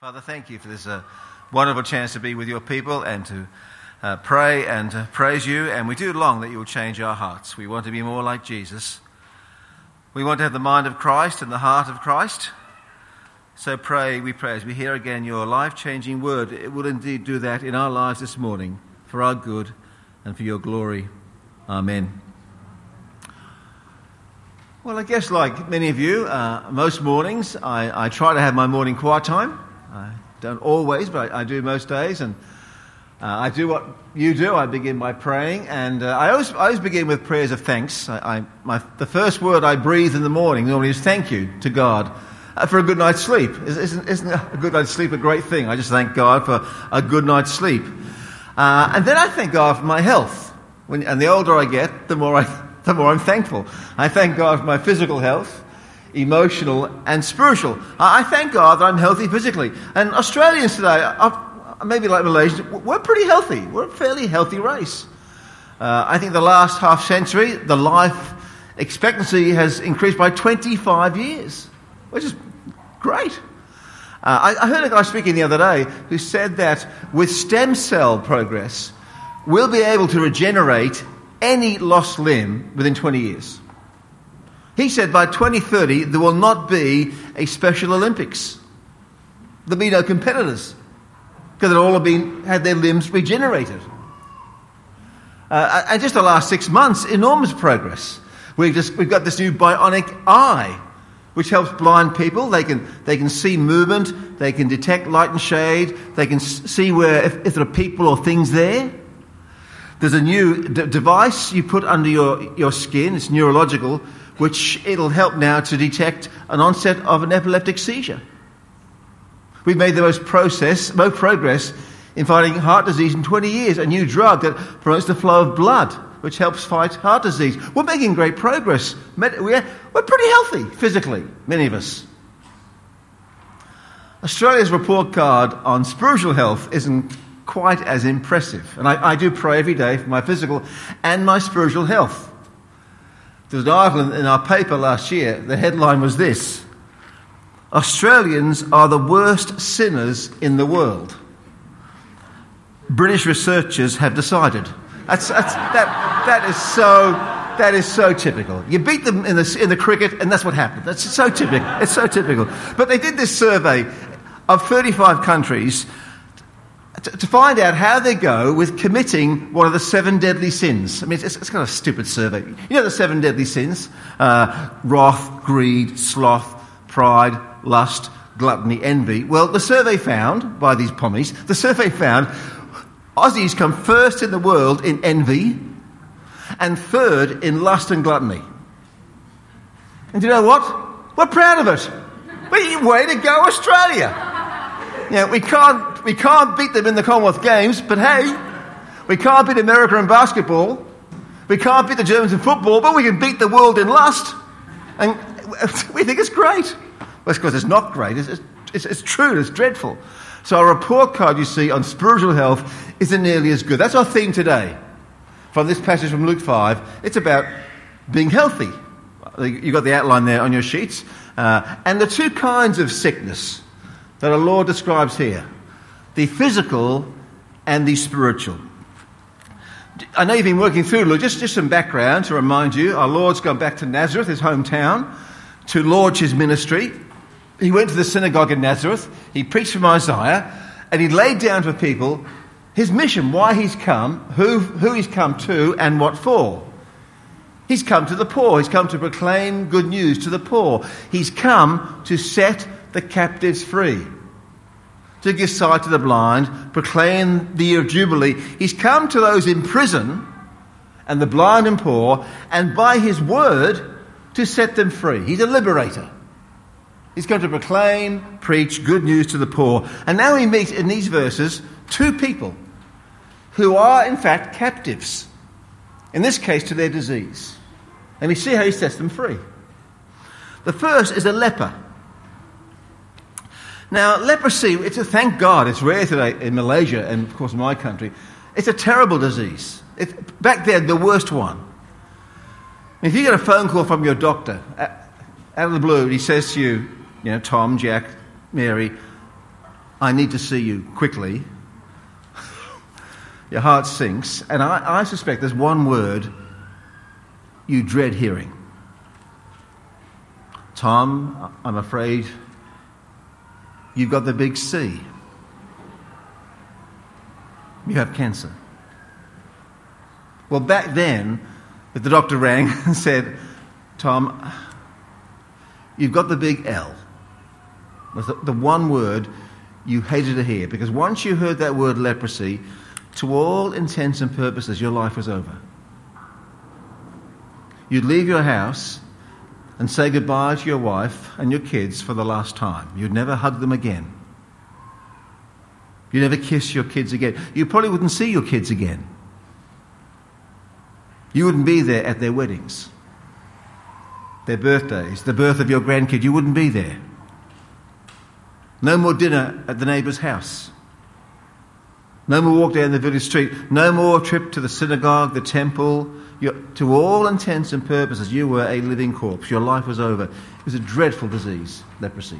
Father, thank you for this uh, wonderful chance to be with your people and to uh, pray and to praise you. And we do long that you will change our hearts. We want to be more like Jesus. We want to have the mind of Christ and the heart of Christ. So pray, we pray, as we hear again your life changing word, it will indeed do that in our lives this morning for our good and for your glory. Amen. Well, I guess like many of you, uh, most mornings I, I try to have my morning quiet time. I don't always, but I, I do most days. And uh, I do what you do. I begin by praying. And uh, I, always, I always begin with prayers of thanks. I, I, my, the first word I breathe in the morning normally is thank you to God uh, for a good night's sleep. Isn't, isn't a good night's sleep a great thing? I just thank God for a good night's sleep. Uh, and then I thank God for my health. When, and the older I get, the more, I, the more I'm thankful. I thank God for my physical health emotional, and spiritual. I thank God that I'm healthy physically. And Australians today, are, maybe like Malaysians, we're pretty healthy. We're a fairly healthy race. Uh, I think the last half century, the life expectancy has increased by 25 years, which is great. Uh, I, I heard a guy speaking the other day who said that with stem cell progress, we'll be able to regenerate any lost limb within 20 years. He said by 2030 there will not be a Special Olympics. There'll be no competitors because they'll all have been, had their limbs regenerated. Uh, and just the last six months, enormous progress. We've, just, we've got this new bionic eye, which helps blind people. They can, they can see movement, they can detect light and shade, they can see where, if, if there are people or things there. There's a new d- device you put under your, your skin, it's neurological, which it'll help now to detect an onset of an epileptic seizure. We've made the most process, most progress in fighting heart disease in 20 years. A new drug that promotes the flow of blood, which helps fight heart disease. We're making great progress. We're, pretty healthy physically, many of us. Australia's report card on spiritual health isn't quite as impressive. And I, I do pray every day for my physical and my spiritual health. There was an article in our paper last year. The headline was this Australians are the worst sinners in the world. British researchers have decided. That's, that's, that, that, is so, that is so typical. You beat them in the, in the cricket, and that's what happened. That's so typical. It's so typical. But they did this survey of 35 countries to, find out how they go with committing one of the seven deadly sins. I mean, it's, it's kind of a stupid survey. You know the seven deadly sins? Uh, wrath, greed, sloth, pride, lust, gluttony, envy. Well, the survey found, by these pommies, the survey found Aussies come first in the world in envy and third in lust and gluttony. And do you know what? We're proud of it. We, Way to go, Australia! Yeah, we can't, we can't beat them in the Commonwealth Games, but hey, we can't beat America in basketball. We can't beat the Germans in football, but we can beat the world in lust. And we think it's great. Well, of course, it's not great. It's, it's, it's true. It's dreadful. So our report card, you see, on spiritual health isn't nearly as good. That's our theme today. From this passage from Luke 5, it's about being healthy. You've got the outline there on your sheets. Uh, and the two kinds of sickness that our Lord describes here the physical and the spiritual. I know you've been working through, Lord, just, just some background to remind you. Our Lord's gone back to Nazareth, his hometown, to launch his ministry. He went to the synagogue in Nazareth, he preached from Isaiah, and he laid down for people his mission, why he's come, who, who he's come to, and what for. He's come to the poor. He's come to proclaim good news to the poor. He's come to set the captives free, to give sight to the blind, proclaim the year of Jubilee. He's come to those in prison and the blind and poor, and by his word to set them free. He's a liberator. He's going to proclaim, preach good news to the poor. And now he meets in these verses two people who are, in fact, captives. In this case, to their disease. And we see how he sets them free. The first is a leper. Now, leprosy, it's a, thank God, it's rare today in Malaysia and, of course, my country. It's a terrible disease. Back then, the worst one. If you get a phone call from your doctor uh, out of the blue, he says to you, you know, Tom, Jack, Mary, I need to see you quickly, your heart sinks. And I, I suspect there's one word you dread hearing. Tom, I'm afraid you've got the big C. You have cancer. Well, back then, if the doctor rang and said, Tom, you've got the big L. The, the one word you hated to hear. Because once you heard that word leprosy, to all intents and purposes, your life was over. You'd leave your house and say goodbye to your wife and your kids for the last time. You'd never hug them again. You'd never kiss your kids again. You probably wouldn't see your kids again. You wouldn't be there at their weddings, their birthdays, the birth of your grandkid. You wouldn't be there. No more dinner at the neighbour's house. No more walk down the village street. No more trip to the synagogue, the temple. To all intents and purposes, you were a living corpse. Your life was over. It was a dreadful disease, leprosy.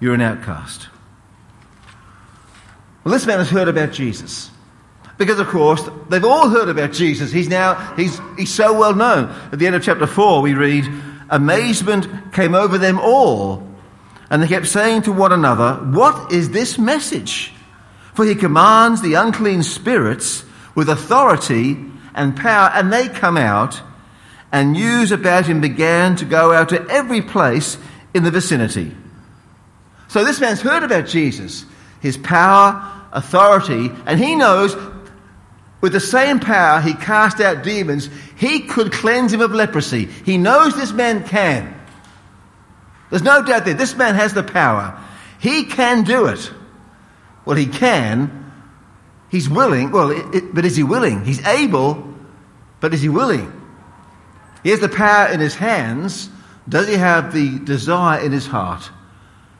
You're an outcast. Well, this man has heard about Jesus. Because, of course, they've all heard about Jesus. He's now, he's, he's so well known. At the end of chapter 4, we read, Amazement came over them all and they kept saying to one another, What is this message? For he commands the unclean spirits with authority and power, and they come out, and news about him began to go out to every place in the vicinity. So this man's heard about Jesus, his power, authority, and he knows with the same power he cast out demons, he could cleanse him of leprosy. He knows this man can. There's no doubt there. This man has the power. He can do it. Well, he can. He's willing. Well, it, it, but is he willing? He's able, but is he willing? He has the power in his hands. Does he have the desire in his heart?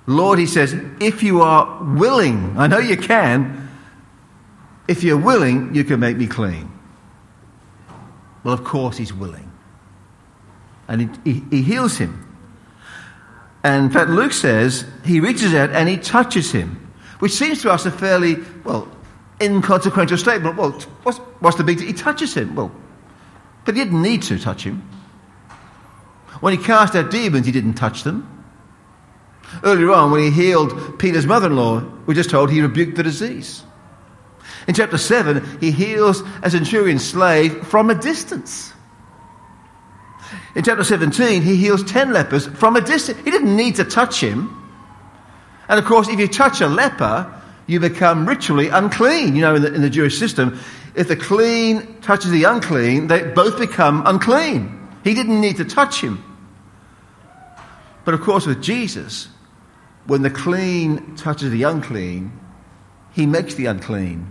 Lord, he says, if you are willing, I know you can, if you're willing, you can make me clean. Well, of course, he's willing. And he, he, he heals him. And in fact, Luke says he reaches out and he touches him, which seems to us a fairly, well, inconsequential statement. Well, what's, what's the big deal? He touches him. Well, but he didn't need to touch him. When he cast out demons, he didn't touch them. Earlier on, when he healed Peter's mother in law, we're just told he rebuked the disease. In chapter 7, he heals a centurion slave from a distance. In chapter 17, he heals 10 lepers from a distance. He didn't need to touch him. And of course, if you touch a leper, you become ritually unclean. You know, in the, in the Jewish system, if the clean touches the unclean, they both become unclean. He didn't need to touch him. But of course, with Jesus, when the clean touches the unclean, he makes the unclean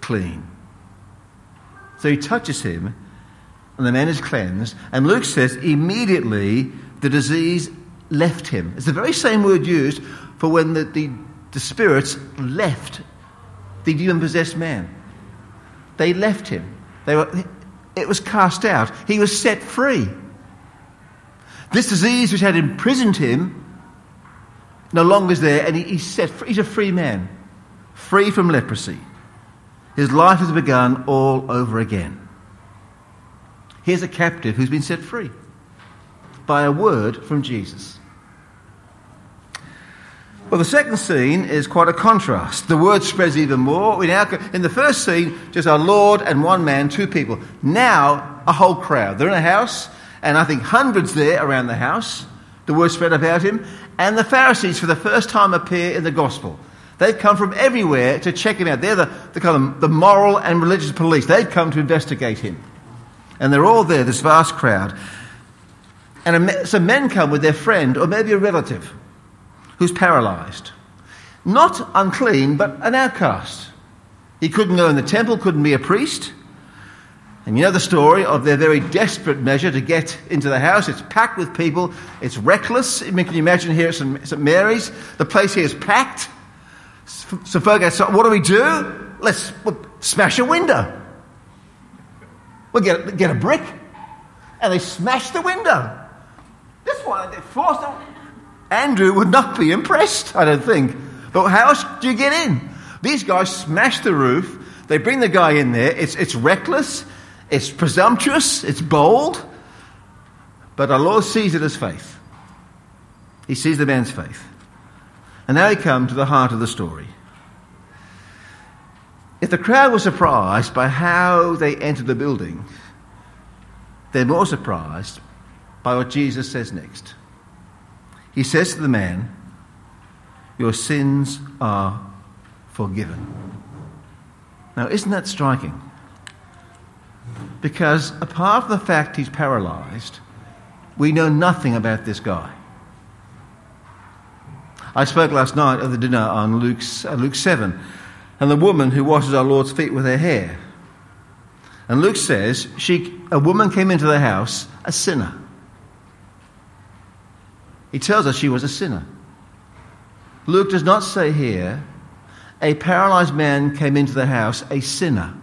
clean. So he touches him and the man is cleansed. And Luke says, immediately the disease left him. It's the very same word used for when the, the, the spirits left the demon possessed man. They left him. They were, it was cast out. He was set free. This disease which had imprisoned him no longer is there, and he, he's set free. He's a free man, free from leprosy. His life has begun all over again. Here's a captive who's been set free by a word from Jesus. Well, the second scene is quite a contrast. The word spreads even more. We now, in the first scene, just our Lord and one man, two people. Now, a whole crowd. They're in a house, and I think hundreds there around the house. The word spread about him. And the Pharisees, for the first time, appear in the gospel. They've come from everywhere to check him out. They're the, they call them the moral and religious police. They've come to investigate him. And they're all there, this vast crowd. And some men come with their friend or maybe a relative who's paralyzed. Not unclean, but an outcast. He couldn't go in the temple, couldn't be a priest. And you know the story of their very desperate measure to get into the house. It's packed with people. It's reckless. I mean, can you imagine here at St. Mary's? The place here is packed. So folk outside, what do we do? Let's smash a window. We'll get, get a brick. And they smash the window. This one, they forced them. Andrew would not be impressed, I don't think. But how else do you get in? These guys smash the roof. They bring the guy in there. It's, it's reckless. It's presumptuous. It's bold. But our Lord sees it as faith. He sees the man's faith. And now he come to the heart of the story. If the crowd was surprised by how they entered the building, they're more surprised by what Jesus says next. He says to the man, Your sins are forgiven. Now, isn't that striking? Because apart from the fact he's paralyzed, we know nothing about this guy. I spoke last night at the dinner on Luke's, uh, Luke 7 and the woman who washes our Lord's feet with her hair. And Luke says she, a woman came into the house, a sinner. He tells us she was a sinner. Luke does not say here, a paralyzed man came into the house, a sinner.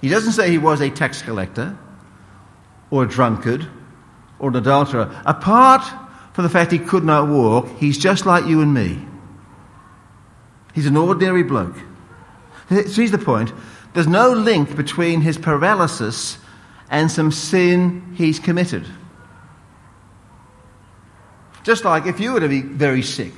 He doesn't say he was a tax collector or a drunkard or an adulterer. Apart from the fact he could not walk, he's just like you and me. He's an ordinary bloke. Here's the point there's no link between his paralysis and some sin he's committed. Just like if you were to be very sick,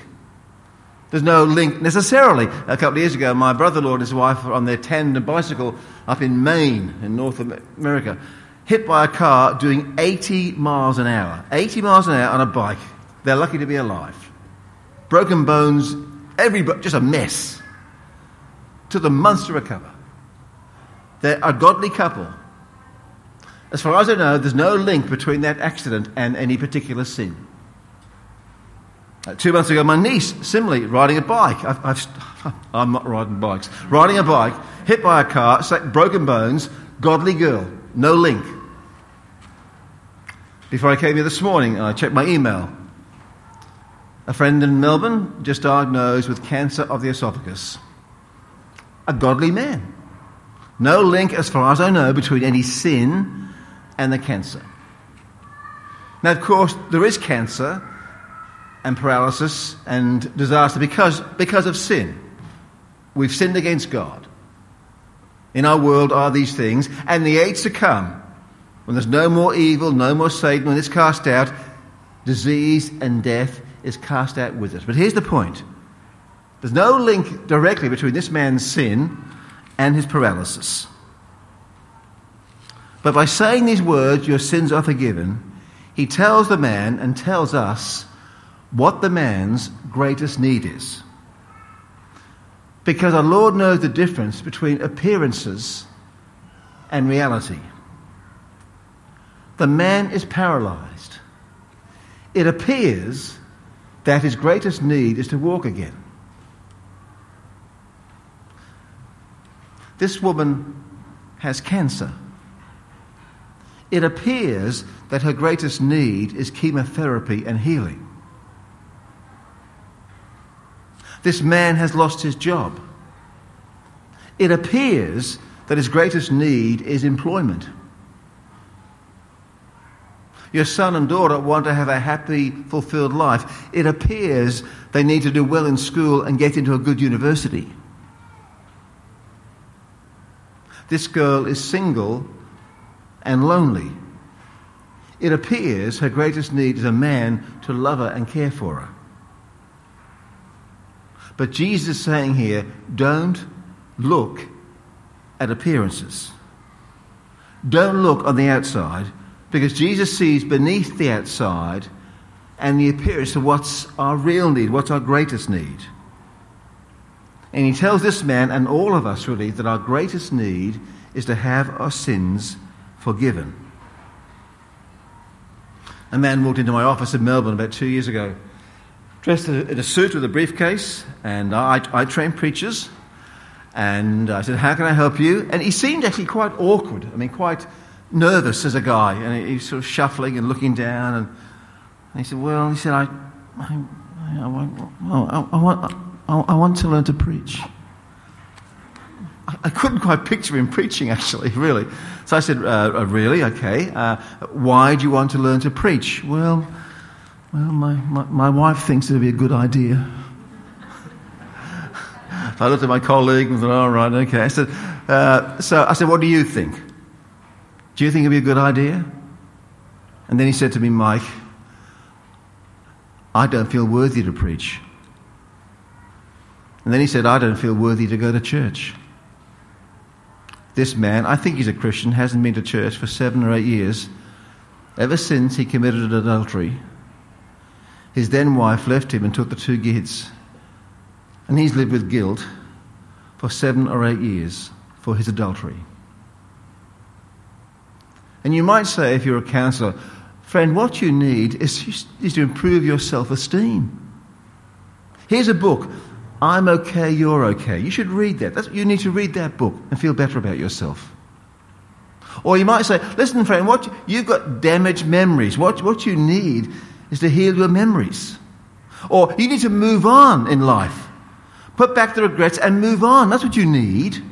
there's no link necessarily. A couple of years ago, my brother in law and his wife were on their tandem bicycle up in Maine, in North America, hit by a car doing 80 miles an hour. 80 miles an hour on a bike. They're lucky to be alive. Broken bones Everybody, just a mess. Took them months to recover. They're a godly couple. As far as I know, there's no link between that accident and any particular sin. Uh, two months ago, my niece, similarly, riding a bike. i am not riding bikes. Riding a bike, hit by a car, broken bones, godly girl, no link. Before I came here this morning, I checked my email. A friend in Melbourne just diagnosed with cancer of the esophagus. A godly man. No link, as far as I know, between any sin and the cancer. Now, of course, there is cancer and paralysis and disaster because, because of sin. We've sinned against God. In our world are these things, and the age to come, when there's no more evil, no more Satan, when it's cast out, disease and death is cast out with it. But here's the point there's no link directly between this man's sin and his paralysis. But by saying these words, your sins are forgiven, he tells the man and tells us what the man's greatest need is. Because our Lord knows the difference between appearances and reality. The man is paralyzed. It appears that his greatest need is to walk again. This woman has cancer. It appears that her greatest need is chemotherapy and healing. This man has lost his job. It appears that his greatest need is employment. Your son and daughter want to have a happy, fulfilled life. It appears they need to do well in school and get into a good university. This girl is single and lonely. It appears her greatest need is a man to love her and care for her. But Jesus is saying here don't look at appearances. Don't look on the outside. Because Jesus sees beneath the outside and the appearance of what's our real need, what's our greatest need. And he tells this man and all of us really that our greatest need is to have our sins forgiven. A man walked into my office in Melbourne about two years ago, dressed in a suit with a briefcase, and I, I train preachers. And I said, How can I help you? And he seemed actually quite awkward. I mean, quite nervous as a guy, and he's sort of shuffling and looking down. And, and he said, "Well," he said, "I, I, I, want, I, I want, I, I want to learn to preach." I couldn't quite picture him preaching, actually, really. So I said, uh, uh, Really? Okay. Uh, why do you want to learn to preach? Well, Well, my, my, my wife thinks it would be a good idea. I looked at my colleague and said, all right, okay. I said, uh, so I said, what do you think? Do you think it'd be a good idea? And then he said to me, Mike, I don't feel worthy to preach. And then he said, I don't feel worthy to go to church. This man, I think he's a Christian, hasn't been to church for seven or eight years, ever since he committed adultery. His then wife left him and took the two kids. And he's lived with guilt for seven or eight years for his adultery. And you might say, if you're a counselor, friend, what you need is, is to improve your self esteem. Here's a book, I'm okay, you're okay. You should read that. That's, you need to read that book and feel better about yourself. Or you might say, listen, friend, what, you've got damaged memories. What, what you need is to heal your memories. Or you need to move on in life. Put back the regrets and move on. That's what you need.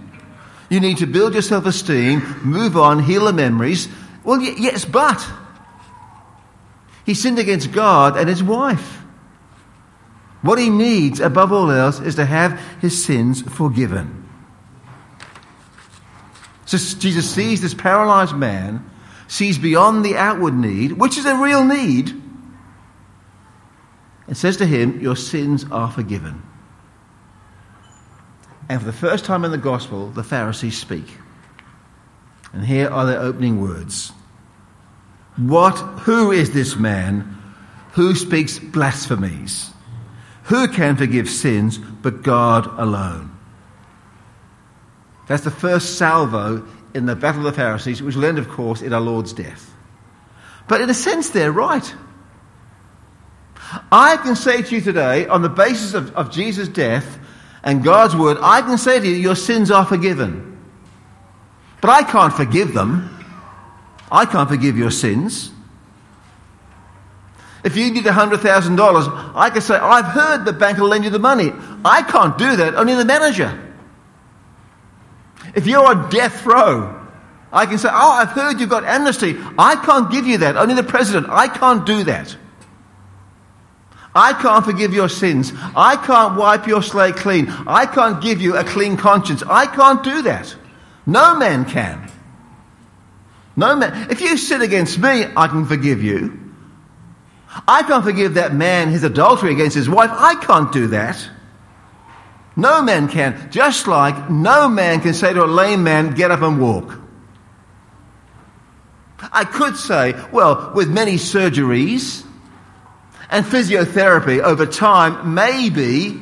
You need to build your self esteem, move on, heal the memories. Well, y- yes, but he sinned against God and his wife. What he needs, above all else, is to have his sins forgiven. So Jesus sees this paralyzed man, sees beyond the outward need, which is a real need, and says to him, Your sins are forgiven. And for the first time in the gospel, the Pharisees speak. And here are their opening words. What, who is this man who speaks blasphemies? Who can forgive sins but God alone? That's the first salvo in the battle of the Pharisees, which will end, of course, in our Lord's death. But in a sense, they're right. I can say to you today, on the basis of, of Jesus' death, and God's word, I can say to you, your sins are forgiven. But I can't forgive them. I can't forgive your sins. If you need $100,000, I can say, I've heard the bank will lend you the money. I can't do that, only the manager. If you're on death row, I can say, Oh, I've heard you've got amnesty. I can't give you that, only the president. I can't do that. I can't forgive your sins. I can't wipe your slate clean. I can't give you a clean conscience. I can't do that. No man can. No man. If you sin against me, I can forgive you. I can't forgive that man his adultery against his wife. I can't do that. No man can. Just like no man can say to a lame man, get up and walk. I could say, well, with many surgeries, and physiotherapy over time, maybe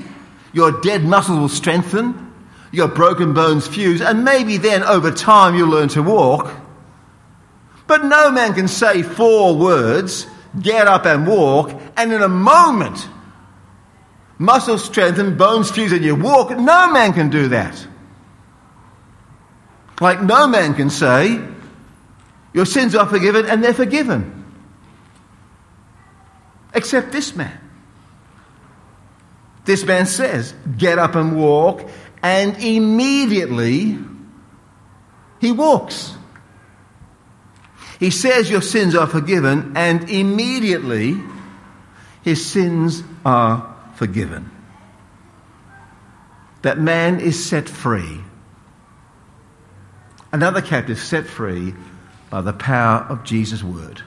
your dead muscles will strengthen, your broken bones fuse, and maybe then over time you'll learn to walk. But no man can say four words, get up and walk, and in a moment, muscles strengthen, bones fuse, and you walk. No man can do that. Like no man can say, your sins are forgiven and they're forgiven except this man. This man says, Get up and walk, and immediately he walks. He says, Your sins are forgiven, and immediately his sins are forgiven. That man is set free. Another captive set free by the power of Jesus' word.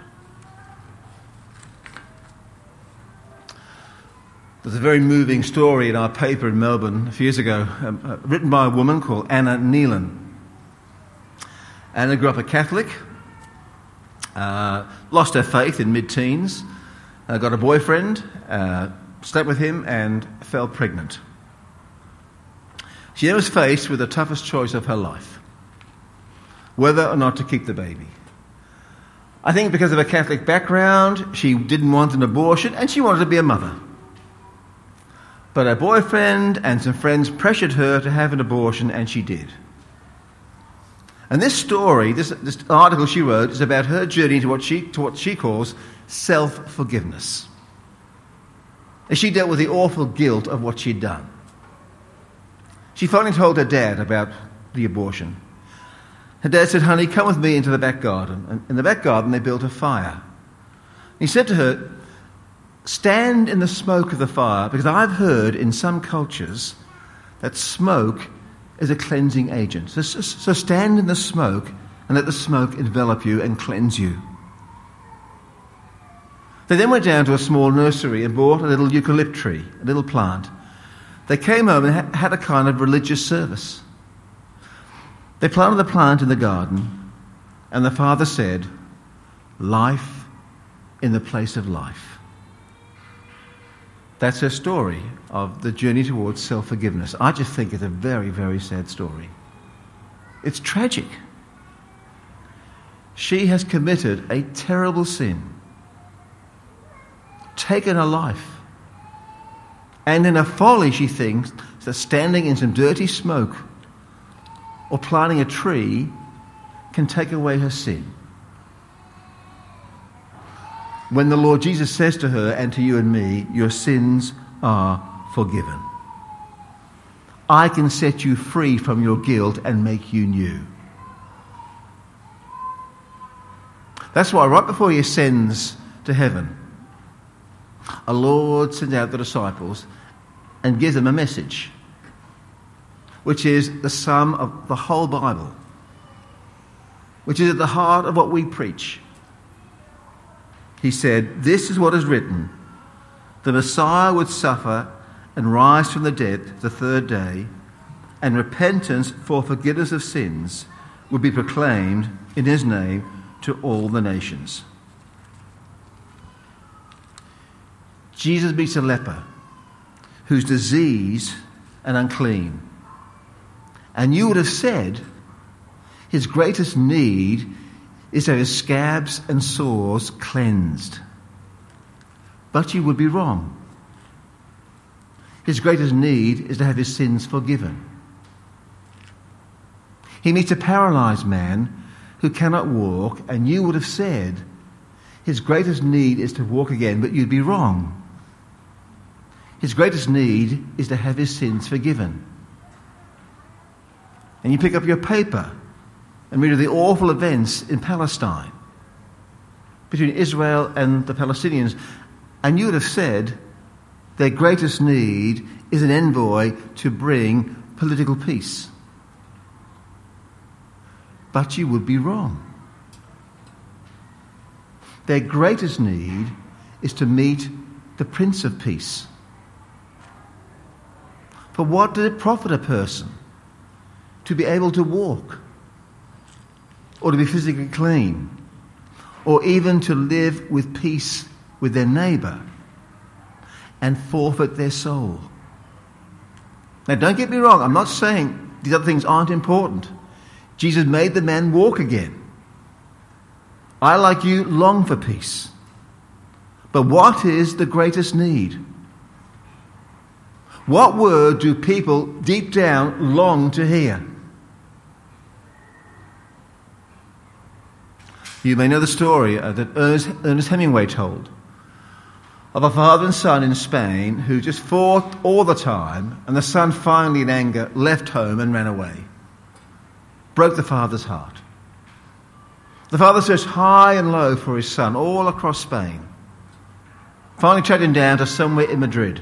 There's a very moving story in our paper in Melbourne a few years ago, um, uh, written by a woman called Anna Neelan. Anna grew up a Catholic, uh, lost her faith in mid teens, uh, got a boyfriend, uh, slept with him, and fell pregnant. She then was faced with the toughest choice of her life whether or not to keep the baby. I think because of her Catholic background, she didn't want an abortion and she wanted to be a mother. But her boyfriend and some friends pressured her to have an abortion, and she did. And this story, this, this article she wrote, is about her journey to what she, to what she calls self forgiveness. As she dealt with the awful guilt of what she'd done. She finally told her dad about the abortion. Her dad said, Honey, come with me into the back garden. And in the back garden, they built a fire. He said to her, stand in the smoke of the fire because I've heard in some cultures that smoke is a cleansing agent. So, so stand in the smoke and let the smoke envelop you and cleanse you. They then went down to a small nursery and bought a little eucalypt tree, a little plant. They came home and had a kind of religious service. They planted the plant in the garden, and the father said, Life in the place of life. That's her story of the journey towards self forgiveness. I just think it's a very, very sad story. It's tragic. She has committed a terrible sin, taken a life. And in a folly, she thinks that standing in some dirty smoke or planting a tree can take away her sin. When the Lord Jesus says to her and to you and me, Your sins are forgiven. I can set you free from your guilt and make you new. That's why, right before he ascends to heaven, our Lord sends out the disciples and gives them a message, which is the sum of the whole Bible, which is at the heart of what we preach. He said, This is what is written the Messiah would suffer and rise from the dead the third day, and repentance for forgiveness of sins would be proclaimed in his name to all the nations. Jesus meets a leper who's diseased and unclean. And you would have said his greatest need is his scabs and sores cleansed. But you would be wrong. His greatest need is to have his sins forgiven. He meets a paralyzed man who cannot walk, and you would have said his greatest need is to walk again, but you'd be wrong. His greatest need is to have his sins forgiven. And you pick up your paper and read of the awful events in Palestine between Israel and the Palestinians, and you would have said their greatest need is an envoy to bring political peace but you would be wrong. Their greatest need is to meet the Prince of Peace. For what did it profit a person to be able to walk, or to be physically clean, or even to live with peace with their neighbour and forfeit their soul? Now, don't get me wrong, I'm not saying these other things aren't important. Jesus made the man walk again. I, like you, long for peace. But what is the greatest need? What word do people deep down long to hear? You may know the story uh, that Ernest, Ernest Hemingway told of a father and son in Spain who just fought all the time, and the son finally, in anger, left home and ran away broke the father's heart. The father searched high and low for his son all across Spain. Finally tracked him down to somewhere in Madrid.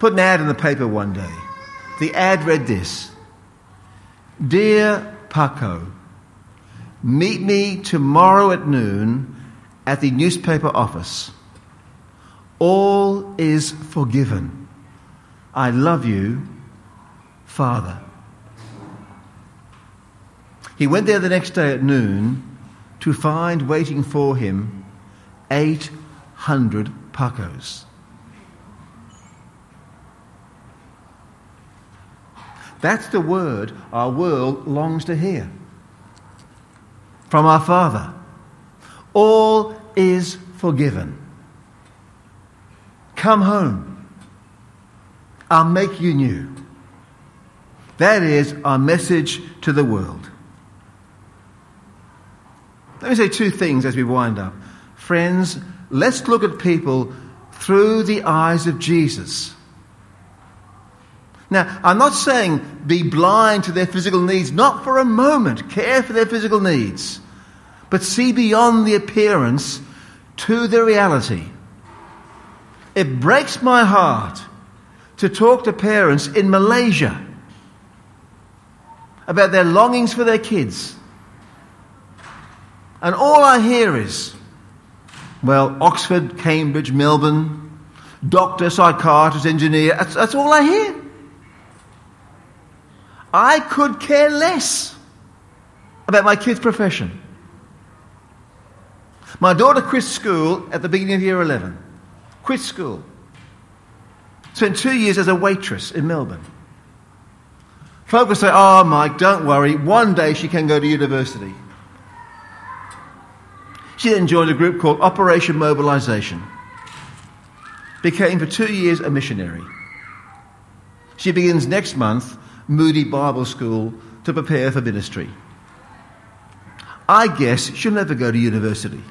Put an ad in the paper one day. The ad read this Dear Paco, meet me tomorrow at noon at the newspaper office. All is forgiven. I love you, Father. He went there the next day at noon to find waiting for him 800 Pacos. That's the word our world longs to hear from our Father. All is forgiven. Come home. I'll make you new. That is our message to the world. Let me say two things as we wind up. Friends, let's look at people through the eyes of Jesus. Now, I'm not saying be blind to their physical needs, not for a moment. Care for their physical needs. But see beyond the appearance to the reality. It breaks my heart to talk to parents in Malaysia about their longings for their kids. And all I hear is, well, Oxford, Cambridge, Melbourne, doctor, psychiatrist, engineer, that's, that's all I hear. I could care less about my kid's profession. My daughter quit school at the beginning of year 11. Quit school. Spent two years as a waitress in Melbourne. Folk say, oh, Mike, don't worry. One day she can go to university. She then joined a group called Operation Mobilisation. Became for two years a missionary. She begins next month Moody Bible School to prepare for ministry. I guess she'll never go to university.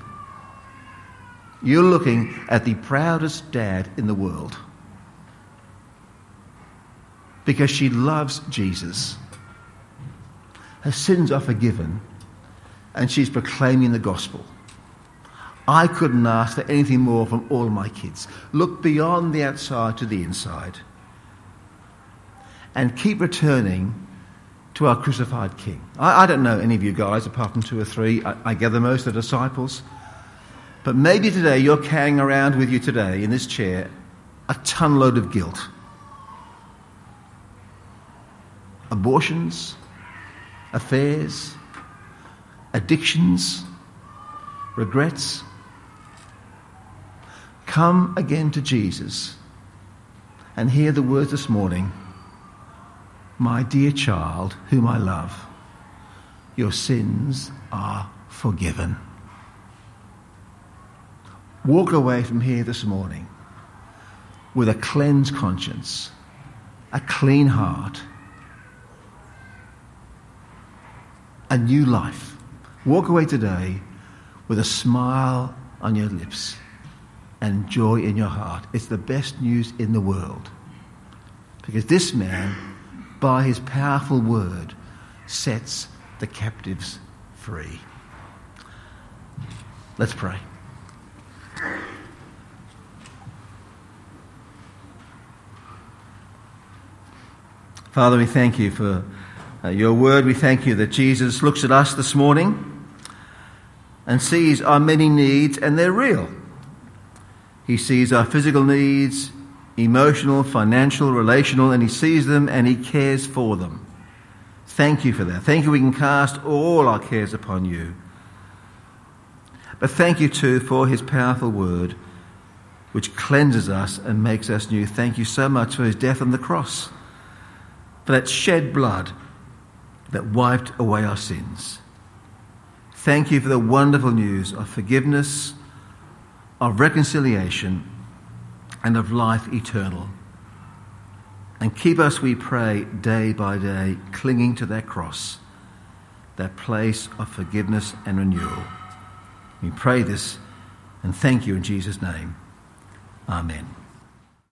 You're looking at the proudest dad in the world because she loves Jesus. Her sins are forgiven and she's proclaiming the gospel. I couldn't ask for anything more from all my kids. Look beyond the outside to the inside and keep returning to our crucified King. I, I don't know any of you guys apart from two or three. I, I gather most are disciples. But maybe today you're carrying around with you today in this chair a ton load of guilt abortions, affairs, addictions, regrets. Come again to Jesus and hear the words this morning My dear child, whom I love, your sins are forgiven. Walk away from here this morning with a cleansed conscience, a clean heart a new life. Walk away today with a smile on your lips and joy in your heart. It's the best news in the world. Because this man, by his powerful word, sets the captives free. Let's pray. Father, we thank you for uh, your word. We thank you that Jesus looks at us this morning and sees our many needs, and they're real. He sees our physical needs, emotional, financial, relational, and He sees them and He cares for them. Thank you for that. Thank you we can cast all our cares upon you. But thank you too for His powerful word, which cleanses us and makes us new. Thank you so much for His death on the cross, for that shed blood that wiped away our sins. Thank you for the wonderful news of forgiveness, of reconciliation, and of life eternal. And keep us, we pray, day by day, clinging to that cross, that place of forgiveness and renewal. We pray this and thank you in Jesus' name. Amen.